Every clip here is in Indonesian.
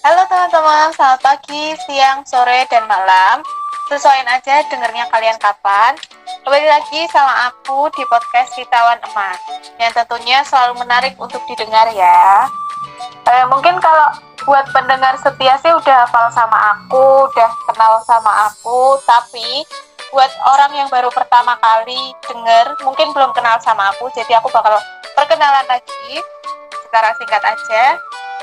Halo teman-teman, selamat pagi, siang, sore, dan malam. Sesuaiin aja dengernya kalian kapan. Kembali lagi sama aku di podcast Kitawan Emas, yang tentunya selalu menarik untuk didengar ya. Eh, mungkin kalau buat pendengar setia sih udah hafal sama aku, udah kenal sama aku, tapi buat orang yang baru pertama kali denger, mungkin belum kenal sama aku, jadi aku bakal perkenalan lagi secara singkat aja.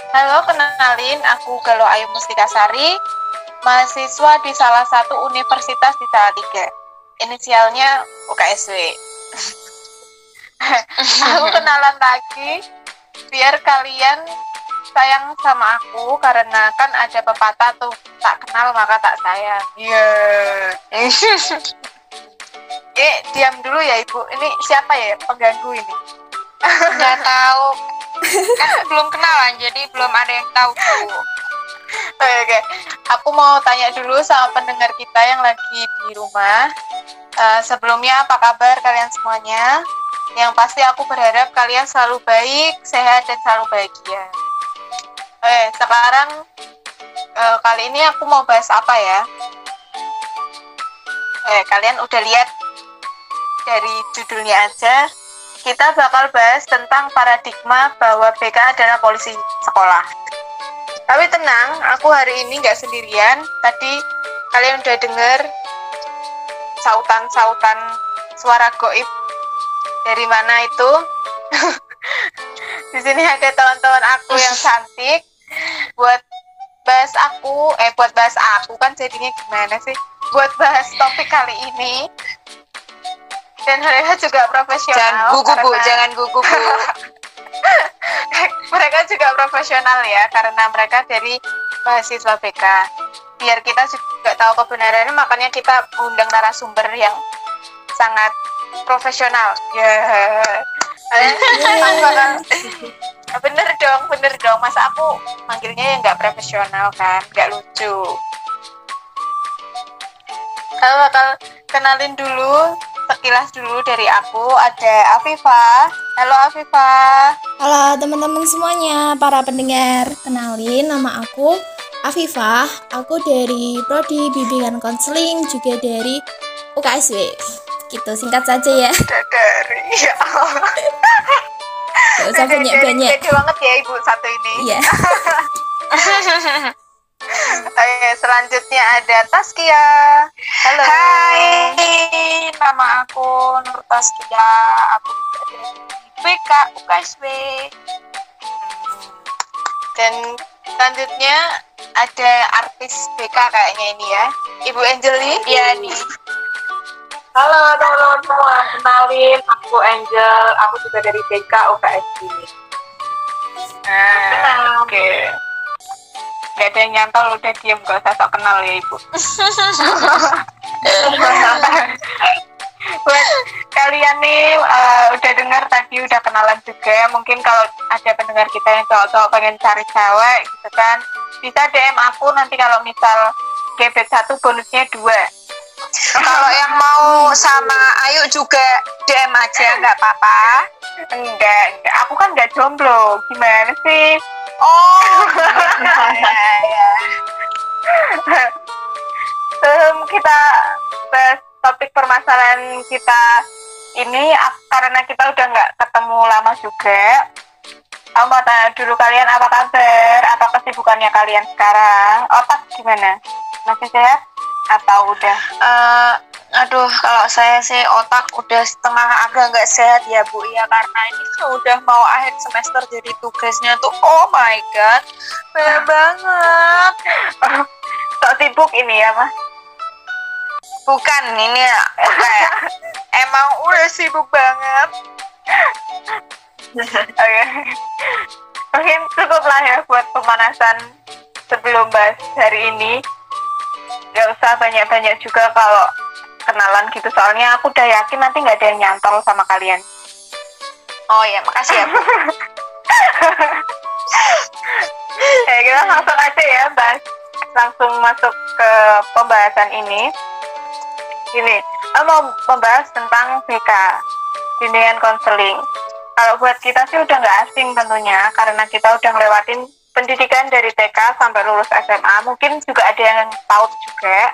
Halo, kenalin aku Galo Ayu Mustika Sari, mahasiswa di salah satu universitas di Salatiga. Inisialnya UKSW. aku kenalan lagi biar kalian sayang sama aku karena kan ada pepatah tuh tak kenal maka tak sayang. Iya. Yeah. eh, diam dulu ya Ibu. Ini siapa ya pengganggu ini? Nggak tahu kan belum kenalan jadi belum ada yang tahu Oke, oke. Aku mau tanya dulu sama pendengar kita yang lagi di rumah. Uh, sebelumnya apa kabar kalian semuanya? Yang pasti aku berharap kalian selalu baik, sehat dan selalu bahagia. Oke, sekarang uh, kali ini aku mau bahas apa ya? Oke, kalian udah lihat dari judulnya aja kita bakal bahas tentang paradigma bahwa BK adalah polisi sekolah. Tapi tenang, aku hari ini nggak sendirian. Tadi kalian udah denger sautan-sautan suara goib dari mana itu? Di sini ada teman-teman aku yang cantik buat bahas aku, eh buat bahas aku kan jadinya gimana sih? Buat bahas topik kali ini dan mereka juga profesional. Jangan gugup karena... bu, jangan gugup bu. mereka juga profesional ya karena mereka dari mahasiswa BK. Biar kita juga tahu kebenarannya, makanya kita undang narasumber yang sangat profesional. Ya. Yeah. bener dong, bener dong. Masa aku manggilnya yang nggak profesional kan, nggak lucu. Kalau bakal kenalin dulu sekilas dulu dari aku ada Afifa. Halo Afifa. Halo teman-teman semuanya, para pendengar. Kenalin nama aku Afifa. Aku dari prodi bimbingan konseling juga dari UKSW. Gitu singkat saja ya. Dari ya. Gak usah banyak-banyak. Jadi banget ya ibu satu ini. Iya. Oke, selanjutnya ada Taskia. Halo. Hai, nama aku Nur Taskia. Aku dari BK UKSW. Hmm. Dan selanjutnya ada artis BK kayaknya ini ya. Ibu Angeli. Iya nih. Halo teman-teman semua, kenalin aku Angel, aku juga dari BK UKSW. Nah, oke. Okay gak ada yang nyantol udah diem gak usah sok kenal ya ibu. Buat kalian nih uh, udah dengar tadi udah kenalan juga mungkin kalau ada pendengar kita yang cowok-cowok pengen cari cewek gitu kan bisa DM aku nanti kalau misal gebet satu bonusnya dua. Kalau yang mau sama Ayu juga DM aja nggak apa-apa. Enggak enggak. Aku kan nggak jomblo. Gimana sih Oh, ya, ya. um, kita bahas topik permasalahan kita ini karena kita udah nggak ketemu lama juga. Aku mau tanya dulu kalian apa kabar? Apa kesibukannya kalian sekarang? Otak gimana? Masih sehat? Atau udah? Uh, aduh kalau saya sih otak udah setengah agak nggak sehat ya bu. Ya karena ini udah mau akhir semester jadi tugasnya tuh oh my god banyak banget. Sok sibuk ini ya mas? Bukan ini ya kayak emang udah sibuk banget. Oke. Okay. mungkin cukup lah ya buat pemanasan sebelum bahas hari ini. Gak usah banyak-banyak juga kalau kenalan gitu. Soalnya aku udah yakin nanti nggak ada yang nyantol sama kalian. Oh ya makasih ya. Ya kita langsung aja ya bahas langsung masuk ke pembahasan ini. Ini, aku mau membahas tentang BK bimbingan konseling. Kalau buat kita sih udah nggak asing tentunya karena kita udah ngelewatin pendidikan dari TK sampai lulus SMA mungkin juga ada yang tahu juga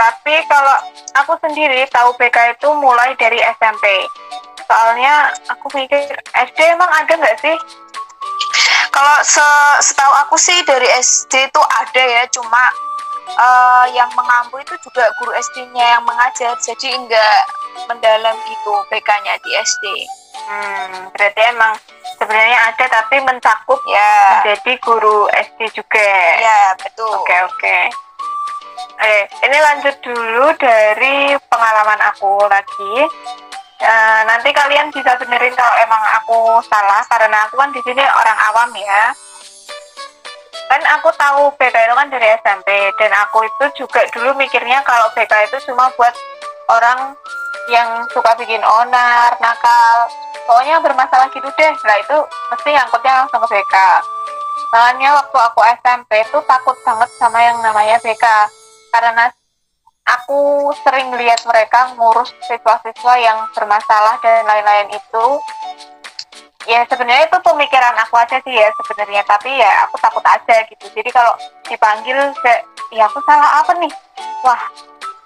tapi kalau aku sendiri tahu BK itu mulai dari SMP soalnya aku pikir SD emang ada nggak sih Kalau se setahu aku sih dari SD itu ada ya, cuma eh, yang mengampu itu juga guru SD-nya yang mengajar, jadi enggak mendalam gitu BK-nya di SD. hmm, berarti emang sebenarnya ada tapi mencakup Ya, menjadi guru SD juga ya betul. Oke oke. Eh, ini lanjut dulu dari pengalaman aku lagi. Eh, nanti kalian bisa benerin kalau emang aku salah karena aku kan di sini orang awam ya. Kan aku tahu BK itu kan dari SMP dan aku itu juga dulu mikirnya kalau BK itu cuma buat orang yang suka bikin onar, nakal, pokoknya bermasalah gitu deh. Lah itu mesti angkutnya langsung ke BK. Makanya waktu aku SMP itu takut banget sama yang namanya BK karena aku sering lihat mereka ngurus siswa-siswa yang bermasalah dan lain-lain itu. Ya sebenarnya itu pemikiran aku aja sih ya sebenarnya. Tapi ya aku takut aja gitu. Jadi kalau dipanggil kayak ya aku salah apa nih? Wah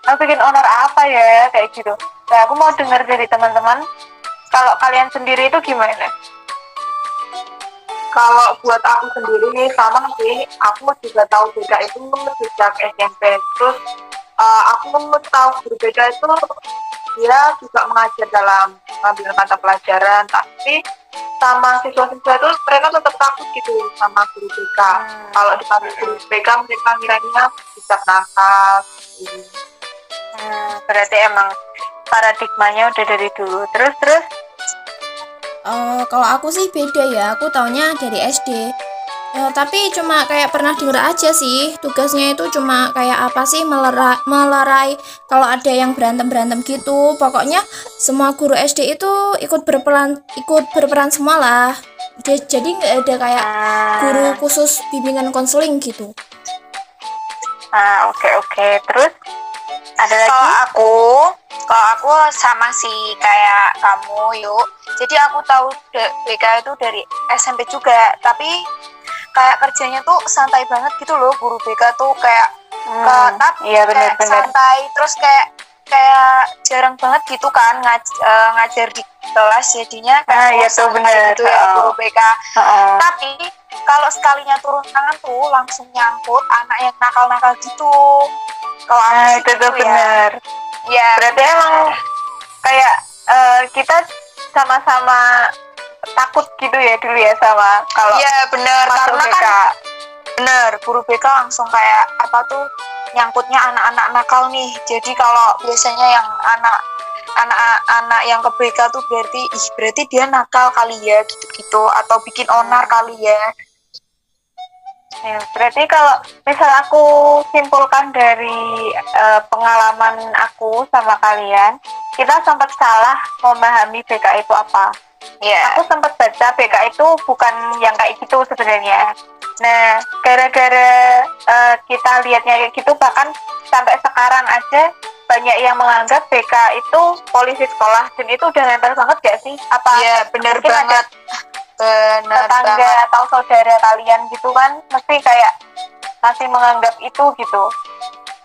aku bikin honor apa ya? Kayak gitu. Nah aku mau dengar dari teman-teman kalau kalian sendiri itu gimana Kalau buat aku sendiri sama sih, aku juga tahu BK itu sejak SMP. Terus eh, aku tahu guru BK itu dia juga mengajar dalam mengambil mata pelajaran, tapi sama siswa-siswa itu mereka tetap takut gitu sama guru BK. Kalau dipanggil guru BK mereka kiranya bisa nakal. gitu. Hmm, berarti emang paradigmanya udah dari dulu terus terus Eh, kalau aku sih beda ya, aku taunya dari SD. Ya, tapi cuma kayak pernah denger aja sih, tugasnya itu cuma kayak apa sih melera, melerai kalau ada yang berantem-berantem gitu. Pokoknya semua guru SD itu ikut berperan ikut berperan semua lah. Ja- Jadi nggak ada kayak guru khusus bimbingan konseling gitu. ah oke oke terus ada lagi? Kalau aku, kalau aku sama sih kayak kamu yuk. Jadi aku tahu BK itu dari SMP juga, tapi kayak kerjanya tuh santai banget gitu loh. Guru BK tuh kayak Hmm, ketat, iya kayak benar-benar. santai, terus kayak kayak jarang banget gitu kan ngaj- eh, ngajar di kelas jadinya kayak Ah, iya tuh, benar. gitu ya guru BK. Heeh. Tapi kalau sekalinya turun tangan tuh langsung nyangkut anak yang nakal-nakal gitu. Kalau nah itu tuh gitu ya. benar Ya, berarti emang kayak eh, kita sama-sama takut gitu ya dulu ya sama kalau Iya bener karena BK. kan bener guru BK langsung kayak apa tuh nyangkutnya anak-anak nakal nih. Jadi kalau biasanya yang anak anak-anak yang ke BK tuh berarti ih berarti dia nakal kali ya gitu-gitu atau bikin onar kali ya. Ya, berarti kalau misal aku simpulkan dari eh, pengalaman aku sama kalian, kita sempat salah memahami BK itu apa. Iya. Aku sempat baca BK itu bukan yang kayak gitu sebenarnya. Nah, gara-gara eh, kita lihatnya kayak gitu, bahkan sampai sekarang aja banyak yang menganggap BK itu polisi sekolah dan itu udah nempel banget gak sih? Apa Iya bener mungkin ada banget. Bener tetangga banget. atau saudara kalian gitu kan mesti kayak masih menganggap itu gitu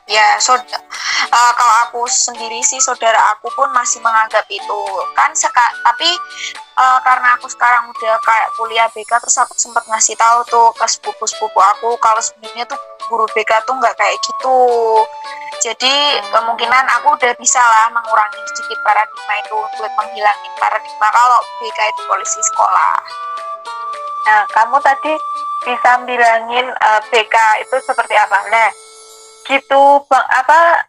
Ya, saud- eh, kalau aku sendiri sih saudara aku pun masih menganggap itu kan seka tapi eh, karena aku sekarang udah kayak kuliah BK terus aku sempat ngasih tahu tuh ke sepupu-sepupu aku kalau sebenarnya tuh guru BK tuh nggak kayak gitu. Jadi kemungkinan aku udah bisa lah mengurangi sedikit paradigma itu buat menghilangin paradigma kalau BK itu polisi sekolah. nah kamu tadi bisa bilangin eh, BK itu seperti apa? Nah gitu bang apa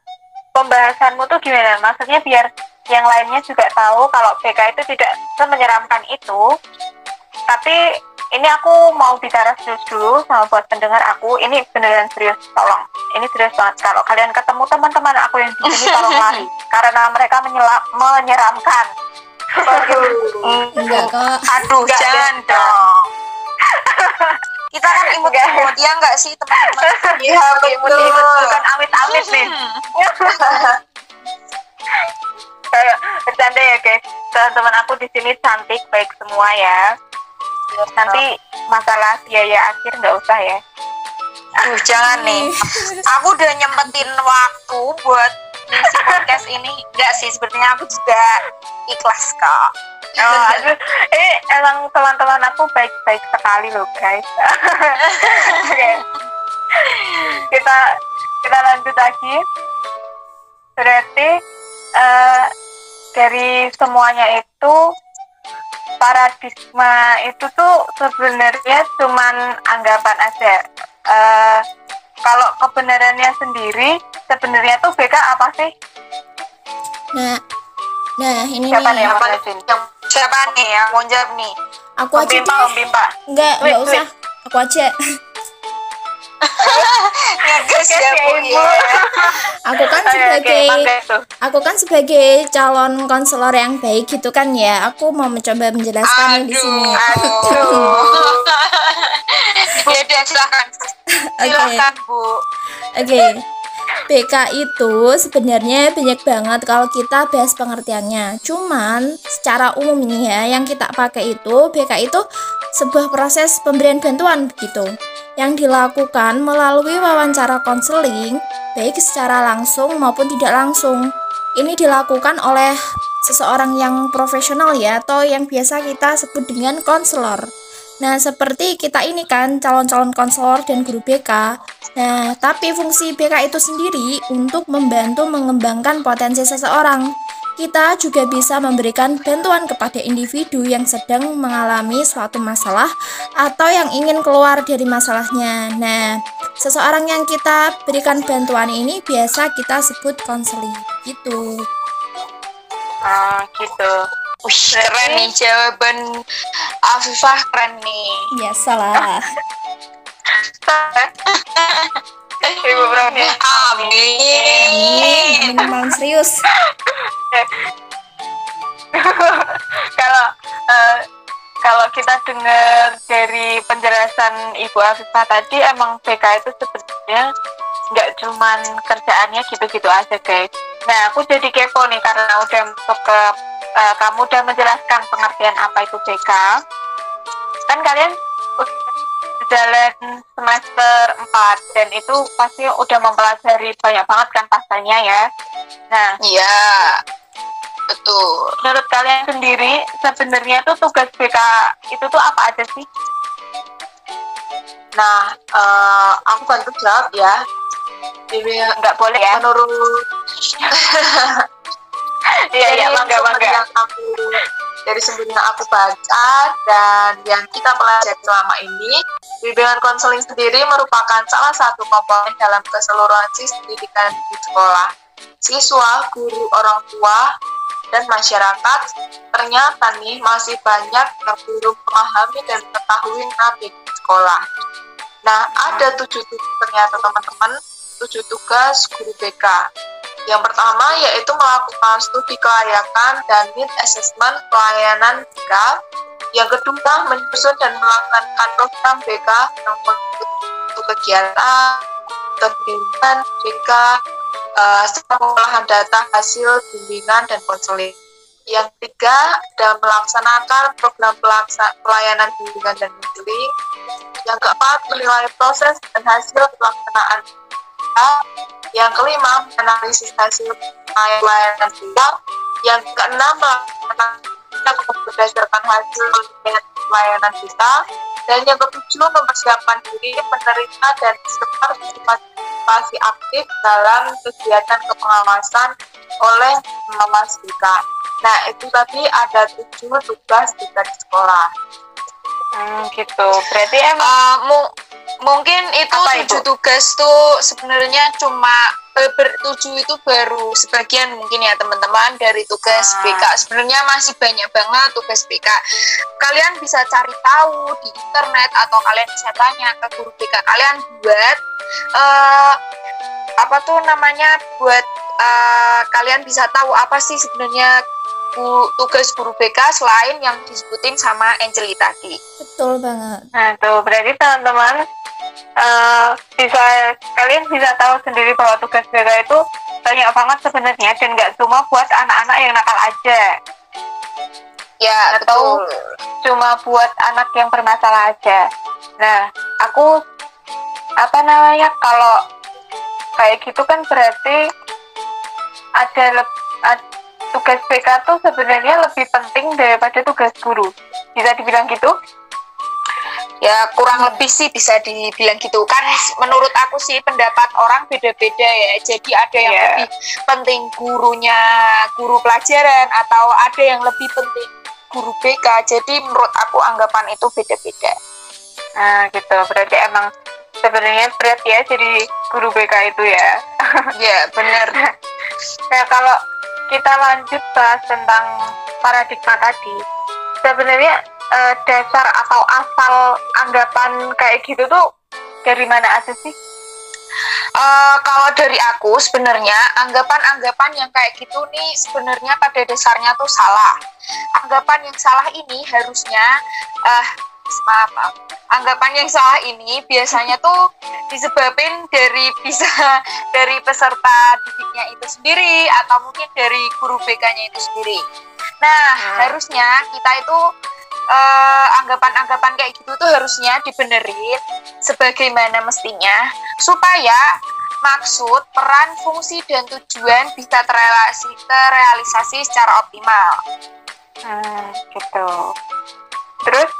pembahasanmu tuh gimana? Maksudnya biar yang lainnya juga tahu kalau BK itu tidak semenyeramkan itu. Tapi ini aku mau bicara serius dulu sama buat pendengar aku ini beneran serius tolong ini serius banget kalau kalian ketemu teman-teman aku yang di sini tolong lari karena mereka menyela- menyeramkan Hmm, Enggak kok. Aduh, Enggak, jangan enggak. dong. Kita kan imut-imut ya nggak sih teman-teman? Iya, betul. Bukan amit-amit nih. Kayak bercanda ya guys. Teman-teman aku di sini cantik baik semua ya. Nanti masalah biaya akhir nggak usah ya Aduh, jangan nih. Aku udah nyempetin waktu buat ngisi podcast ini. Enggak sih, sepertinya aku juga ikhlas kok. oh aduh eh emang teman-teman aku baik-baik sekali loh guys Oke. kita kita lanjut lagi berarti eh, dari semuanya itu paradigma itu tuh sebenarnya cuman anggapan aja Eh, kalau kebenarannya sendiri sebenarnya tuh BK apa sih Nah, nah ini siapa nih nih. yang yang siapa nih yang mau jawab nih? Aku Om aja Bimpa, deh. Om Bimpa. Enggak, enggak usah. Aku aja. Ngegas ya, Bu. Ibu. ya. Aku kan sebagai aku kan sebagai calon konselor yang baik gitu kan ya. Aku mau mencoba menjelaskan di sini. aduh. Ya silakan. Oke. Silakan, Bu. Oke. BK itu sebenarnya banyak banget kalau kita bahas pengertiannya. Cuman secara umum nih ya, yang kita pakai itu BK itu sebuah proses pemberian bantuan begitu yang dilakukan melalui wawancara konseling baik secara langsung maupun tidak langsung. Ini dilakukan oleh seseorang yang profesional ya atau yang biasa kita sebut dengan konselor. Nah, seperti kita ini kan calon-calon konselor dan guru BK. Nah, tapi fungsi BK itu sendiri untuk membantu mengembangkan potensi seseorang. Kita juga bisa memberikan bantuan kepada individu yang sedang mengalami suatu masalah atau yang ingin keluar dari masalahnya. Nah, seseorang yang kita berikan bantuan ini biasa kita sebut konseling. Gitu. Oh, gitu. Wih, keren nih jawaban Afifah keren nih. Biasalah. Ibu Brownie. Amin. Minimal serius. kalau eh, kalau kita dengar dari penjelasan Ibu Afifah tadi emang BK itu sebenarnya nggak cuman kerjaannya gitu-gitu aja guys. Nah aku jadi kepo nih karena udah masuk ke eh, kamu udah menjelaskan pengertian apa itu BK. Kan kalian jalan semester 4 dan itu pasti udah mempelajari banyak banget kan pastinya ya. Nah Iya. Betul. menurut kalian sendiri sebenarnya tuh tugas BK itu tuh apa aja sih? Nah, eh, aku bantu jawab ya. Jadi Nggak boleh ya? menurut Iya iya sumber bangga. yang aku dari yang aku baca dan yang kita pelajari selama ini bimbingan konseling sendiri merupakan salah satu komponen dalam keseluruhan sistem pendidikan di sekolah. Siswa guru orang tua dan masyarakat ternyata nih masih banyak yang belum memahami dan mengetahui nabi di sekolah. Nah ada tujuh tugas ternyata teman-teman. Tujuh tugas guru BK yang pertama yaitu melakukan studi kelayakan dan need assessment pelayanan BK. Yang kedua menyusun dan melakukan program BK yang untuk kegiatan, pembimbingan BK, eh, serta pengolahan data hasil bimbingan dan konseling. Yang ketiga ada melaksanakan program pelayanan bimbingan dan konseling. Yang keempat menilai proses dan hasil pelaksanaan BK. Yang kelima, analisis hasil pelayanan kita. Yang keenam, melakukan tindak berdasarkan hasil pelayanan kita. Dan yang ketujuh, mempersiapkan diri menerima dan berpartisipasi aktif dalam kegiatan kepengawasan oleh pengawas kita. Nah, itu tadi ada tujuh tugas kita di sekolah. Hmm, gitu. Berarti emang Eh, mu- mungkin itu Apa, tujuh Ibu? tugas tuh sebenarnya cuma eh, bertujuh itu baru sebagian mungkin ya teman-teman dari tugas Ah. BK sebenarnya masih banyak banget tugas BK kalian bisa cari tahu di internet atau kalian bisa tanya ke guru BK kalian buat eh apa tuh namanya buat eh, kalian bisa tahu apa sih sebenarnya bu- tugas guru BK selain yang disebutin sama Angeli tadi Betul banget. Nah, tuh berarti teman-teman eh, bisa kalian bisa tahu sendiri bahwa tugas BK itu banyak banget sebenarnya dan nggak cuma buat anak-anak yang nakal aja. Ya, Atau- betul. cuma buat anak yang bermasalah aja. Nah, aku apa namanya kalau kayak gitu kan berarti ada leb- ad- tugas BK tuh sebenarnya lebih penting daripada tugas guru. Bisa dibilang gitu? Ya kurang lebih sih bisa dibilang gitu kan menurut aku sih pendapat orang beda-beda ya jadi ada yang Iya. lebih penting gurunya guru pelajaran atau ada yang lebih penting guru BK jadi menurut aku anggapan itu beda-beda Nah, gitu. Berarti emang sebenarnya berat ya jadi guru BK itu ya. ya bener Nah, kalau kita lanjut bahas tentang paradigma tadi, sebenarnya eh, dasar atau asal anggapan kayak gitu tuh dari mana aja sih? Eh, kalau dari aku sebenarnya anggapan-anggapan yang kayak gitu nih sebenarnya pada dasarnya tuh salah. Anggapan yang salah ini harusnya eh maaf, maaf. Anggapan yang salah ini biasanya tuh disebabin dari bisa dari peserta didiknya itu sendiri atau mungkin dari guru BK-nya itu sendiri. Nah, Hmm. harusnya kita itu eh, anggapan-anggapan kayak gitu tuh harusnya dibenerin sebagaimana mestinya supaya maksud, peran, fungsi, dan tujuan bisa terrealisasi, terrealisasi secara optimal. Hmm, gitu. Terus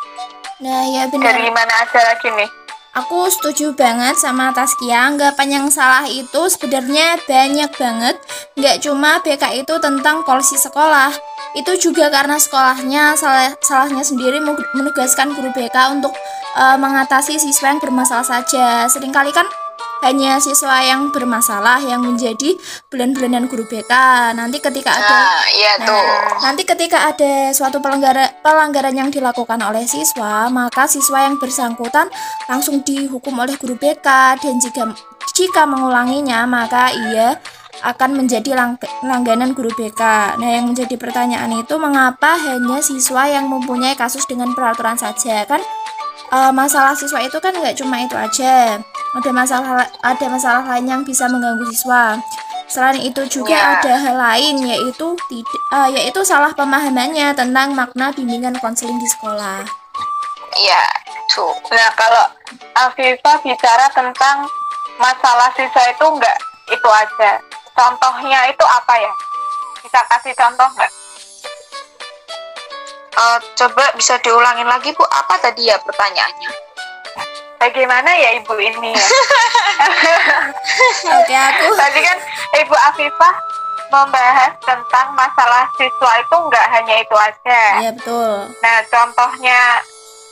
Nah, ya benar. dari mana aja lagi nih? Aku setuju banget sama Taskia. Anggapan yang salah itu sebenarnya banyak banget. Nggak cuma BK itu tentang polisi sekolah. Itu juga karena sekolahnya salah, salahnya sendiri menugaskan guru BK untuk eh, mengatasi siswa yang bermasalah saja. Seringkali kan hanya siswa yang bermasalah yang menjadi bulan-bulanan guru BK. Nanti ketika ada Nah, iya Nah, tuh. nanti ketika ada suatu pelanggaran pelanggaran yang dilakukan oleh siswa, maka siswa yang bersangkutan langsung dihukum oleh guru BK dan jika jika mengulanginya, maka ia akan menjadi lang- langganan guru BK. Nah, yang menjadi pertanyaan itu mengapa hanya siswa yang mempunyai kasus dengan peraturan saja? Kan eh, masalah siswa itu kan nggak cuma itu aja. Ada masalah ada masalah lain yang bisa mengganggu siswa. Selain itu juga Ya. ada hal lain yaitu tidak eh, yaitu salah pemahamannya tentang makna bimbingan konseling di sekolah. Iya, tuh. Nah, kalau Afifah bicara tentang masalah siswa itu enggak itu aja. Contohnya itu apa ya? Bisa kasih contoh nggak? Eh, coba bisa diulangin lagi Bu, apa tadi ya pertanyaannya? Bagaimana ya ibu ini ya? Oke, aku Tadi kan ibu Afifah membahas tentang masalah siswa itu enggak hanya itu aja. Iya betul. Nah, contohnya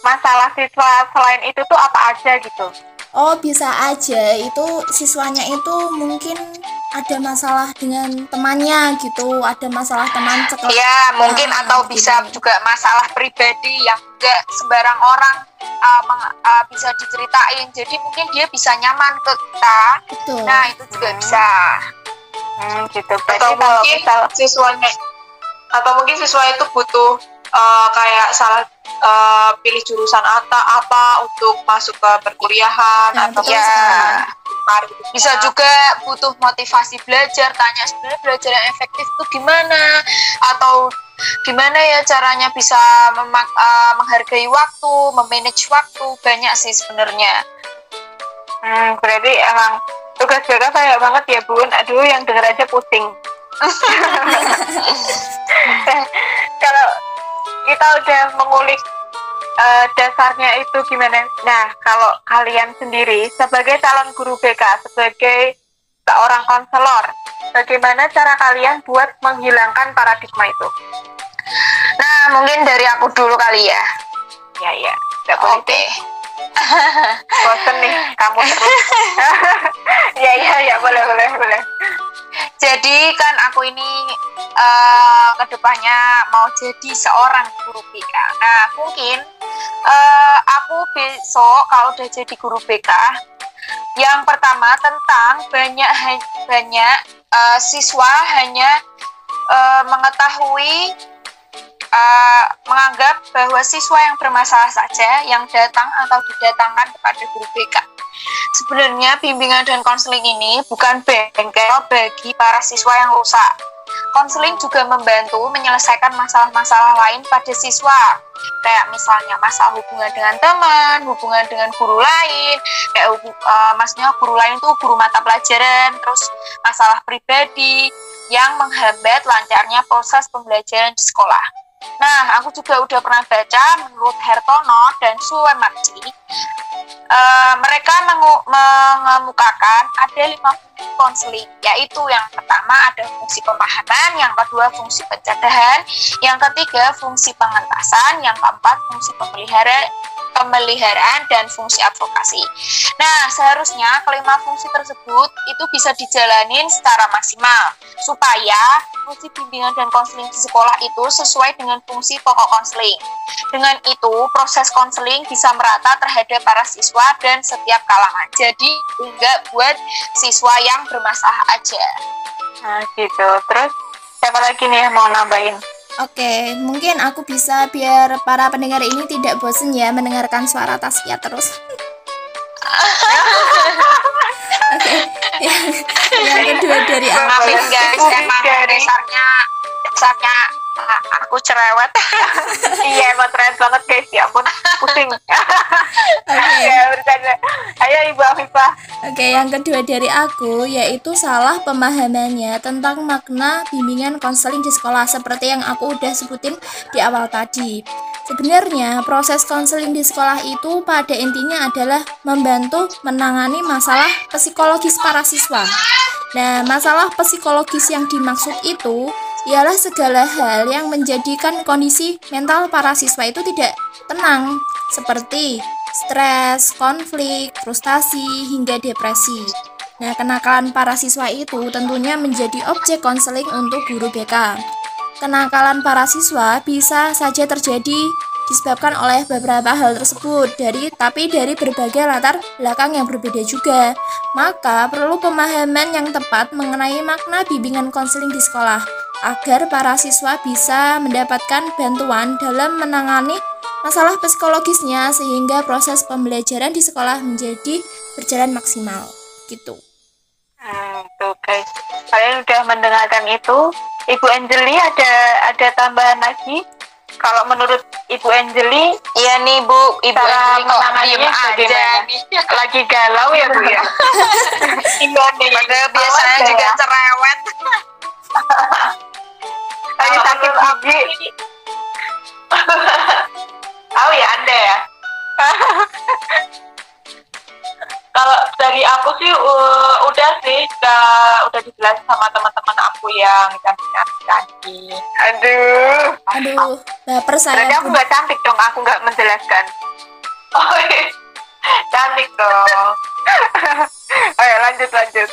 masalah siswa selain itu tuh apa aja gitu? Oh, bisa aja itu siswanya itu mungkin ada masalah dengan temannya gitu, ada masalah teman sekelas. Ya, mungkin Ah, atau gitu. bisa juga masalah pribadi yang enggak sembarang orang uh, meng- uh, bisa diceritain. Jadi mungkin dia bisa nyaman ke kita. Betul. Nah, itu juga Hmm. bisa. Hmm, gitu. Berarti atau mungkin misal siswanya atau mungkin siswa itu butuh eh, kayak salah eh, pilih jurusan apa apa untuk masuk ke perkuliahan Nah, atau Ya, sekali. bisa juga butuh motivasi belajar, tanya sebenarnya belajar yang efektif itu gimana atau gimana ya caranya bisa memak- uh, menghargai waktu, memanage waktu, banyak sih sebenarnya. Hmm, berarti emang tugas BK banyak banget ya bun. Aduh, yang denger aja pusing. Kalau kita udah mengulik eh, dasarnya itu gimana? Nah, kalau kalian sendiri sebagai calon guru BK, sebagai seorang konselor, bagaimana cara kalian buat menghilangkan paradigma itu? Nah, mungkin dari aku dulu kali ya. Ya, ya. Oke. bosen nih kamu terus. ya, ya, ya, boleh, boleh, boleh. Jadi kan aku ini eh ke depannya mau jadi seorang guru BK. Nah mungkin eh aku besok kalau udah jadi guru BK, yang pertama tentang banyak banyak eh, siswa hanya eh, mengetahui eh, menganggap bahwa siswa yang bermasalah saja yang datang atau didatangkan kepada guru BK. Sebenarnya bimbingan dan konseling ini bukan bengkel bagi para siswa yang rusak. konseling juga membantu menyelesaikan masalah-masalah lain pada siswa. Kayak misalnya masalah hubungan dengan teman, hubungan dengan guru lain, kayak uh, maksudnya guru lain itu guru mata pelajaran, terus masalah pribadi yang menghambat lancarnya proses pembelajaran di sekolah. Nah, aku juga udah pernah baca menurut Hertono dan Suwemarji, uh, mereka mengemukakan ada lima fungsi konseling, yaitu yang pertama ada fungsi pemahaman, yang kedua fungsi pencegahan, yang ketiga fungsi pengentasan, yang keempat fungsi pemeliharaan, pemeliharaan dan fungsi advokasi. Nah, seharusnya kelima fungsi tersebut itu bisa dijalanin secara maksimal supaya fungsi bimbingan dan konseling di sekolah itu sesuai dengan fungsi pokok konseling. Dengan itu, proses konseling bisa merata terhadap para siswa dan setiap kalangan. Jadi, enggak buat siswa yang bermasalah aja. Nah, gitu. Terus siapa lagi nih yang mau nambahin? Oke, mungkin aku bisa biar para pendengar ini tidak bosan ya mendengarkan suara Tasya terus. Oke, yang, yang kedua dari aku. Maafin guys, emang dasarnya dasarnya aku cerewet. Iya emang cerewet banget guys. Ya pun pusing. Okay. ya bercanda. Ayo ibu Afifah. Oke okay, yang kedua dari aku yaitu salah pemahamannya tentang makna bimbingan konseling di sekolah seperti yang aku udah sebutin di awal tadi. Sebenarnya, proses konseling di sekolah itu pada intinya adalah membantu menangani masalah psikologis para siswa. Nah, masalah psikologis yang dimaksud itu ialah segala hal yang menjadikan kondisi mental para siswa itu tidak tenang, seperti stres, konflik, frustasi, hingga depresi. Nah, kenakalan para siswa itu tentunya menjadi objek konseling untuk guru BK. Kenakalan para siswa bisa saja terjadi disebabkan oleh beberapa hal tersebut dari tapi dari berbagai latar belakang yang berbeda juga. Maka perlu pemahaman yang tepat mengenai makna bimbingan konseling di sekolah agar para siswa bisa mendapatkan bantuan dalam menangani masalah psikologisnya sehingga proses pembelajaran di sekolah menjadi berjalan maksimal gitu. Hmm, tuh guys, kalian udah mendengarkan itu. Ibu Angeli ada ada tambahan lagi? Kalau menurut Ibu Angeli, iya nih Bu, Ibu cara menanganinya aja nih. Lagi galau ya Bu ya. iya nih. Padahal biasanya juga cerewet. Lagi sakit gigi tahu ya anda ya? Kalau dari aku sih uh, udah sih udah udah dijelasin sama teman-teman aku yang cantik cantik aduh. Aduh baper saya berarti aku nggak cantik dong aku nggak menjelaskan. Oh iya. cantik dong. Ayo lanjut lanjut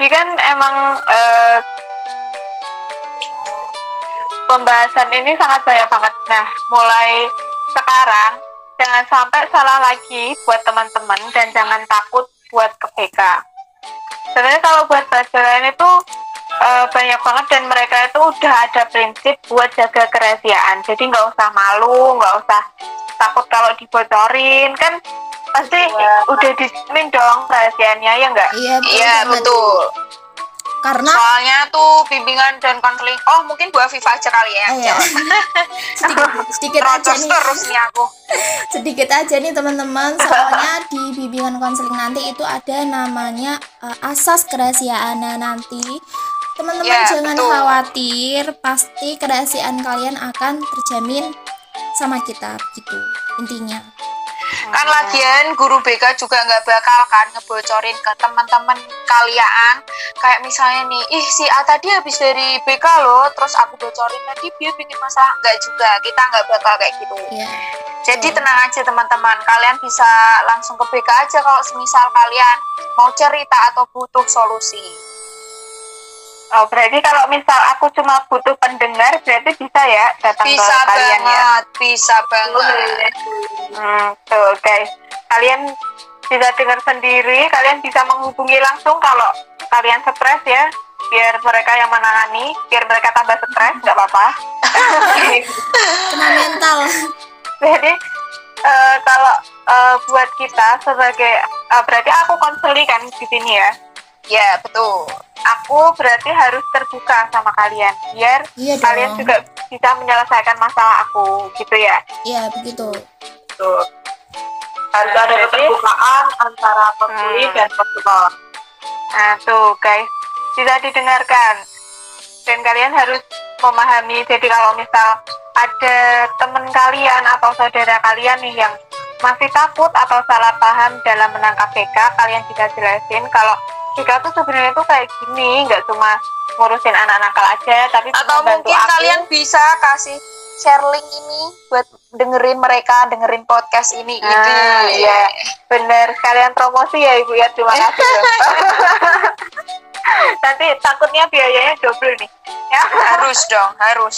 tadi kan emang uh, pembahasan ini sangat banyak banget. Nah, mulai sekarang jangan sampai salah lagi buat teman-teman dan jangan takut buat ke BK. Sebenarnya kalau buat pelajaran itu uh, banyak banget dan mereka itu udah ada prinsip buat jaga kerahasiaan. Jadi nggak usah malu, nggak usah takut kalau dibocorin kan pasti ya, udah dijamin dong rahasianya ya enggak iya betul, iya, betul. karena soalnya tuh bimbingan dan konseling oh mungkin Bu Viva aja kali ya oh, iya. sedikit sedikit aja nih. terus nih aku. Sedikit aja nih teman-teman. Soalnya di bimbingan konseling nanti itu ada namanya uh, asas kerahasiaan nanti. Teman-teman ya, jangan betul. khawatir pasti kerahasiaan kalian akan terjamin sama kita gitu intinya kan lagian guru BK juga nggak bakal kan ngebocorin ke teman-teman kalian. Kayak misalnya nih ih si A tadi habis dari BK loh terus aku bocorin tadi dia bikin masalah. Nggak juga kita nggak bakal kayak gitu. Yeah. jadi tenang aja teman-teman. Kalian bisa langsung ke BK aja kalau semisal kalian mau cerita atau butuh solusi Oh, berarti kalau misal aku cuma butuh pendengar, berarti bisa ya datang bisa ke kalian banget, ya? Bisa banget, Hmm, tuh guys. Kalian bisa dengar sendiri, kalian bisa menghubungi langsung kalau kalian stres ya, biar mereka yang menangani, biar mereka tambah stres, nggak apa-apa. Kena mental. Jadi eh, kalau eh, buat kita sebagai eh, berarti aku konseli kan di sini ya. Ya, betul. Aku berarti harus terbuka sama kalian biar Iya dong. kalian juga bisa menyelesaikan masalah aku gitu ya. Iya, begitu. Tuh. Harus Nah, ada keterbukaan antara konselor Hmm. dan konselor. Nah tuh guys bisa didengarkan dan kalian harus memahami. Jadi kalau misal ada teman kalian atau saudara kalian nih yang masih takut atau salah paham dalam menangkap BK, kalian bisa jelasin kalau BK tuh sebenarnya tuh kayak gini, nggak cuma ngurusin anak nakal aja, tapi Atau bantu mungkin aku. kalian bisa kasih share link ini buat dengerin mereka, dengerin podcast ini. Ah, Ide. iya. bener kalian promosi ya ibu ya terima kasih nanti takutnya biayanya double nih ya Harus dong, harus.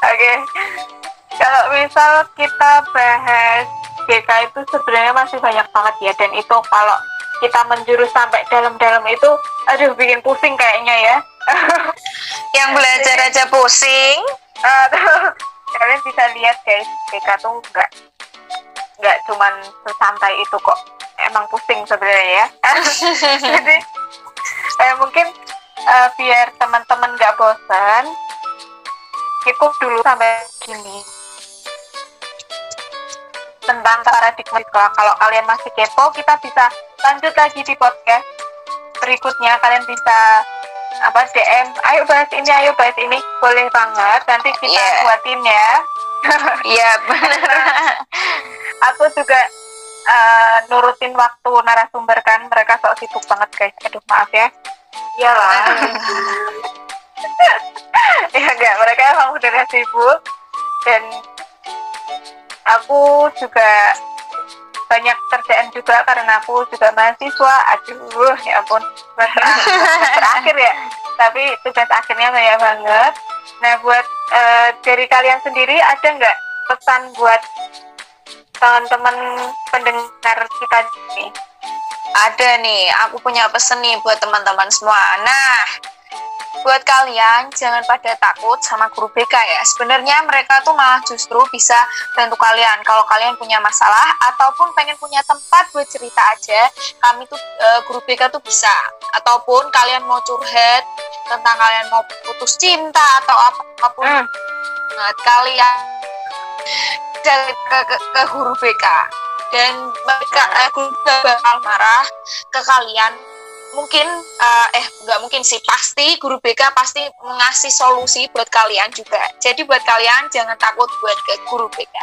Oke. Kalau misal kita bahas BK itu sebenarnya masih banyak banget ya dan itu kalau kita menjurus sampai dalam-dalam itu aduh bikin pusing kayaknya ya. Yang belajar aja pusing. Aduh, kalian bisa lihat guys, BK tuh enggak enggak cuman sesantai itu kok. Emang pusing sebenarnya ya. Jadi eh, mungkin eh, biar teman-teman nggak bosan cukup dulu sampai gini tentang paradigma. Kalau kalian masih kepo, kita bisa lanjut lagi di podcast berikutnya. Kalian bisa apa DM, ayo bahas ini, ayo bahas ini, boleh banget. Nanti kita Iya. buatin ya. Iya, benar. Aku juga eh, nurutin waktu narasumber kan, mereka sok sibuk banget guys. Aduh maaf ya. Iyalah. ya enggak mereka emang udah sibuk dan aku juga banyak kerjaan juga karena aku juga mahasiswa. Aduh ya ampun. Semester semester akhir ya. Tapi tugas akhirnya banyak banget. Nah buat eh, dari kalian sendiri ada nggak pesan buat teman-teman pendengar kita ini? Ada nih, aku punya pesen nih buat teman-teman semua. Nah, buat kalian jangan pada takut sama guru BK ya. Sebenarnya mereka tuh malah justru bisa bantu kalian kalau kalian punya masalah ataupun pengen punya tempat buat cerita aja. Kami tuh eh, guru BK tuh bisa. Ataupun kalian mau curhat tentang kalian mau putus cinta atau apa pun Hmm. kalian ke, ke, ke guru BK dan mereka eh, guru BK bakal marah ke kalian mungkin eh, eh nggak mungkin sih. Pasti guru BK pasti mengasih solusi buat kalian juga. Jadi buat kalian jangan takut buat ke guru BK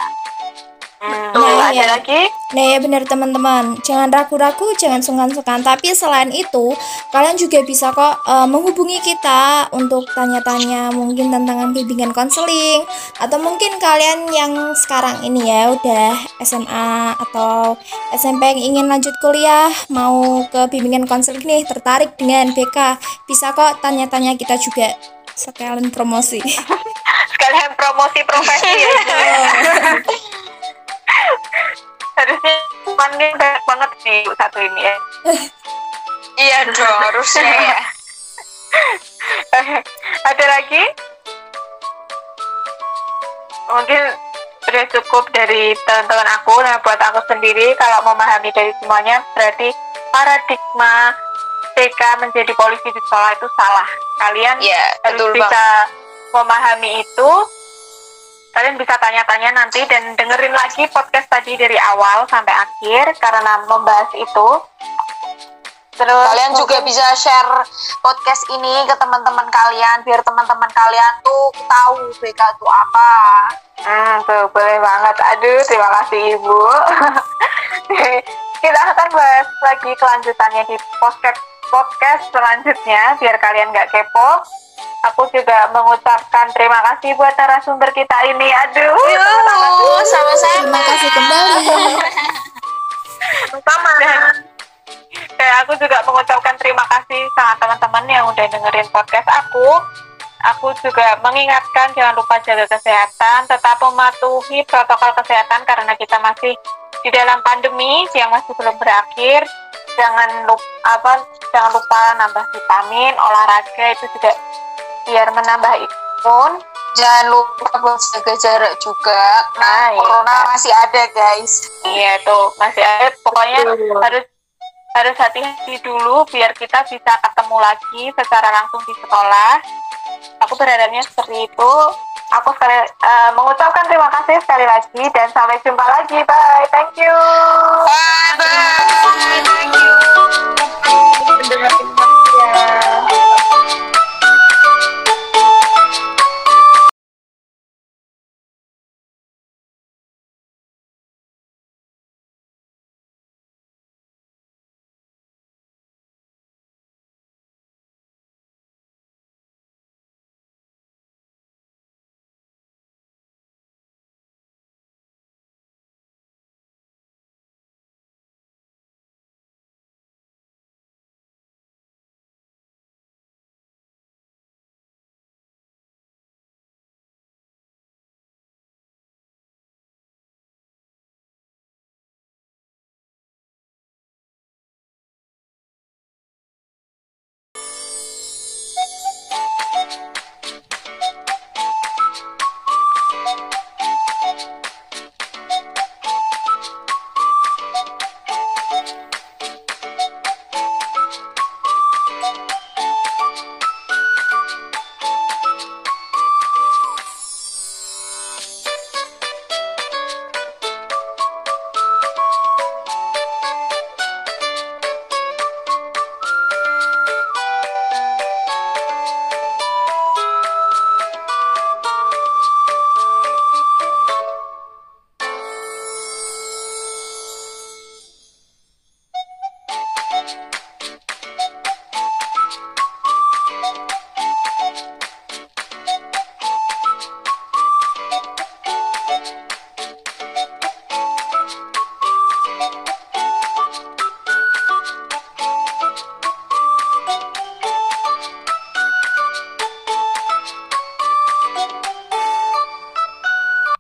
Hmm, Nah, ada iya. lagi Nah ya benar teman-teman, jangan ragu-ragu, jangan sungkan-sungkan. Tapi selain itu, kalian juga bisa kok eh, menghubungi kita untuk tanya-tanya mungkin tentang bimbingan konseling atau mungkin kalian yang sekarang ini ya udah SMA atau SMP yang ingin lanjut kuliah mau ke bimbingan konseling nih tertarik dengan BK bisa kok tanya-tanya kita juga sekalian promosi. sekalian promosi profesi ya Ibu, ya. harusnya temannya banyak banget Ibu, satu ini ya. Iya dong harusnya ya. Ada lagi? Mungkin udah cukup dari teman-teman aku nah buat aku sendiri kalau memahami dari semuanya berarti paradigma TK menjadi polisi di sekolah itu salah. Kalian ya harus betul bisa banget. memahami itu kalian bisa tanya-tanya nanti dan dengerin lagi podcast tadi dari awal sampai akhir karena membahas itu terus kalian juga mungkin- bisa share podcast ini ke teman-teman kalian biar teman-teman kalian tuh tahu BK itu apa Hmm, tuh boleh banget. Aduh, terima kasih Ibu. Kita akan bahas lagi kelanjutannya di podcast podcast selanjutnya biar kalian nggak kepo. Aku juga mengucapkan terima kasih buat narasumber kita ini. Aduh, sama-sama Terima kasih kembali. sama. Dan, dan aku juga mengucapkan terima kasih sama teman-teman yang udah dengerin podcast aku. Aku juga mengingatkan jangan lupa jaga kesehatan, tetap mematuhi protokol kesehatan karena kita masih di dalam pandemi yang masih belum berakhir. Jangan lupa apa? Jangan lupa nambah vitamin, olahraga itu juga biar menambah ke mana pun. Jangan lupa buat jaga jarak juga. Nah, iya. Corona masih ada guys. Iya tuh masih ada. Pokoknya harus harus hati-hati dulu biar kita bisa ketemu lagi secara langsung di sekolah. Aku berharapnya seperti itu. Aku sekali eh, mengucapkan terima kasih sekali lagi dan sampai jumpa lagi. Bye. Thank you. Bye bye. Thank you.